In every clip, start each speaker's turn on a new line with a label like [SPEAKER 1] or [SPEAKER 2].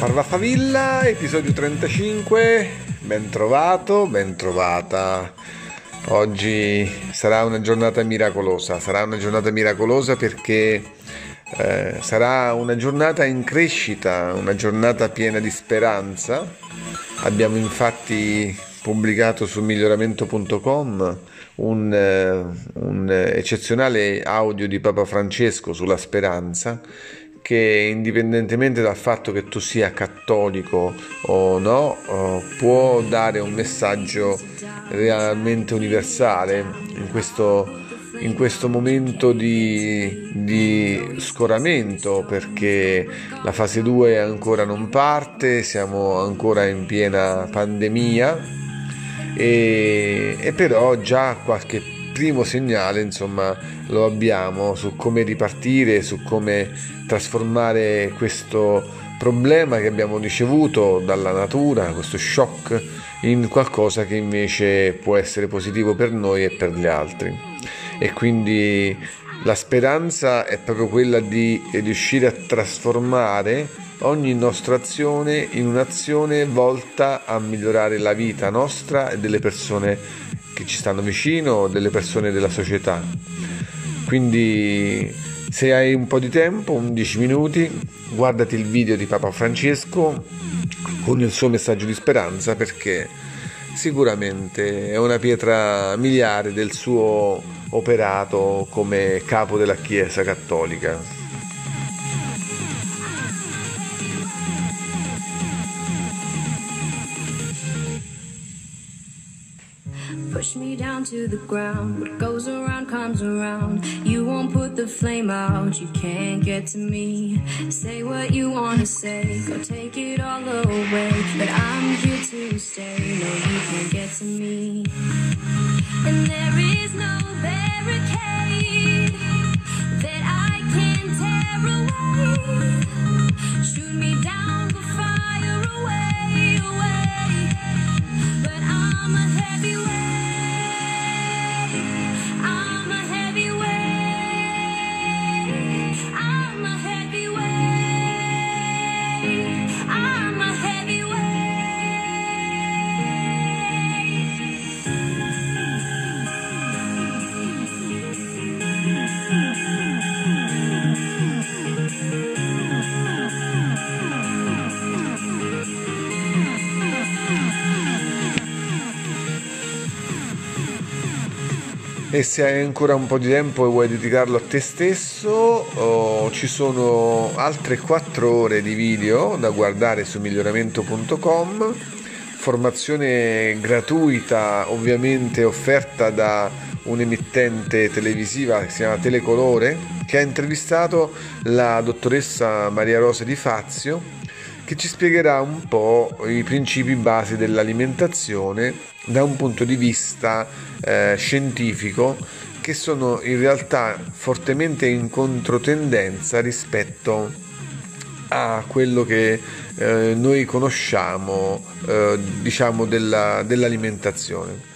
[SPEAKER 1] Parva Favilla, episodio 35, ben trovato, ben trovata. Oggi sarà una giornata miracolosa, sarà una giornata miracolosa perché eh, sarà una giornata in crescita, una giornata piena di speranza. Abbiamo infatti pubblicato su miglioramento.com un, eh, un eccezionale audio di Papa Francesco sulla speranza che indipendentemente dal fatto che tu sia cattolico o no, può dare un messaggio realmente universale in questo, in questo momento di, di, scoramento perché la fase 2 ancora non parte, siamo ancora in piena pandemia e, e però già qualche primo segnale insomma lo abbiamo su come ripartire, su come trasformare questo problema che abbiamo ricevuto dalla natura, questo shock, in qualcosa che invece può essere positivo per noi e per gli altri. E quindi la speranza è proprio quella di riuscire a trasformare ogni nostra azione in un'azione volta a migliorare la vita nostra e delle persone che ci stanno vicino, delle persone della società. Quindi se hai un po' di tempo, 11 minuti, guardati il video di Papa Francesco con il suo messaggio di speranza perché sicuramente è una pietra miliare del suo operato come capo della Chiesa cattolica. Push me down to the ground. What goes around comes around. You won't put the flame out. You can't get to me. Say what you wanna say. Go take it all away. But I'm here to stay. No, you can't get to me. And there e se hai ancora un po' di tempo e vuoi dedicarlo a te stesso oh, ci sono altre 4 ore di video da guardare su miglioramento.com formazione gratuita ovviamente offerta da un'emittente televisiva che si chiama Telecolore che ha intervistato la dottoressa Maria Rosa Di Fazio che ci spiegherà un po' i principi base dell'alimentazione da un punto di vista eh, scientifico che sono in realtà fortemente in controtendenza rispetto a quello che eh, noi conosciamo eh, diciamo della, dell'alimentazione.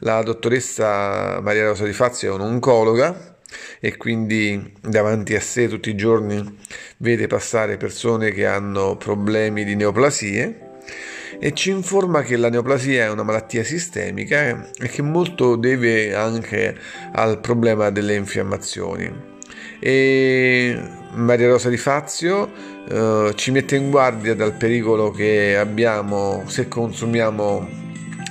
[SPEAKER 1] La dottoressa Maria Rosa Di Fazio è un'oncologa e quindi davanti a sé tutti i giorni vede passare persone che hanno problemi di neoplasie e ci informa che la neoplasia è una malattia sistemica e che molto deve anche al problema delle infiammazioni. E Maria Rosa Di Fazio eh, ci mette in guardia dal pericolo che abbiamo se consumiamo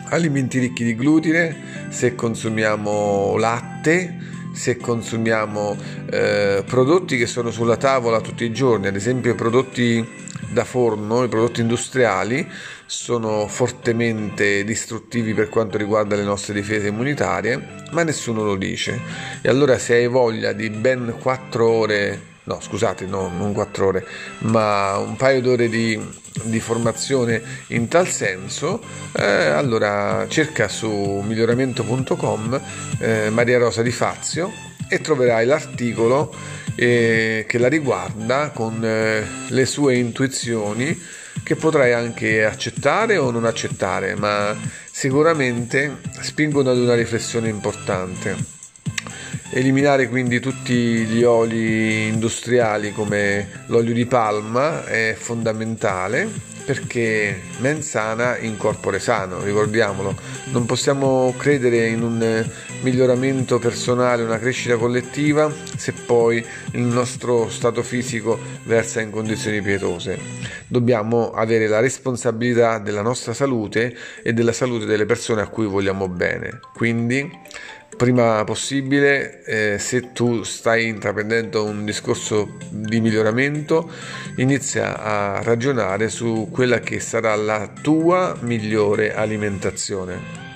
[SPEAKER 1] alimenti ricchi di glutine, se consumiamo latte, se consumiamo eh, prodotti che sono sulla tavola tutti i giorni, ad esempio prodotti da forno, i prodotti industriali, sono fortemente distruttivi per quanto riguarda le nostre difese immunitarie, ma nessuno lo dice. E allora se hai voglia di ben 4 ore, no scusate, no, non 4 ore, ma un paio d'ore di, di formazione in tal senso, eh, allora cerca su miglioramento.com eh, Maria Rosa di Fazio e troverai l'articolo eh, che la riguarda con eh, le sue intuizioni che potrai anche accettare o non accettare, ma sicuramente spingono ad una riflessione importante. Eliminare quindi tutti gli oli industriali come l'olio di palma è fondamentale perché mens sana in corpore sano, ricordiamolo, non possiamo credere in un miglioramento personale, una crescita collettiva se poi il nostro stato fisico versa in condizioni pietose. Dobbiamo avere la responsabilità della nostra salute e della salute delle persone a cui vogliamo bene. Quindi prima possibile, eh, se tu stai intraprendendo un discorso di miglioramento, inizia a ragionare su quella che sarà la tua migliore alimentazione.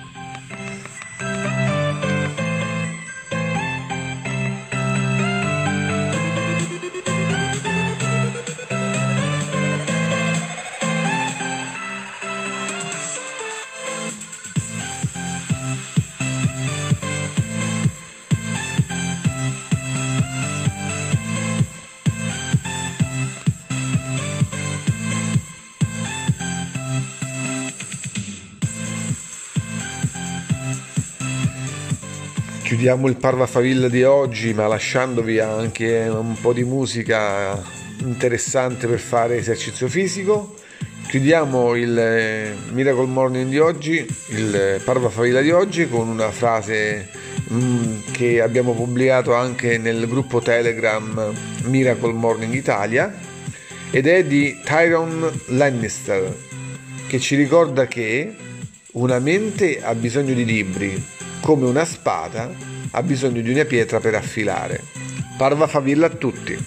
[SPEAKER 1] Chiudiamo il Parva Favilla di oggi, ma lasciandovi anche un po' di musica interessante per fare esercizio fisico. Chiudiamo il eh, Miracle Morning di oggi, il Parva Favilla di oggi, con una frase mm, che abbiamo pubblicato anche nel gruppo Telegram Miracle Morning Italia ed è di Tyron Lannister che ci ricorda che una mente ha bisogno di libri, come una spada ha bisogno di una pietra per affilare. Parva favilla a tutti.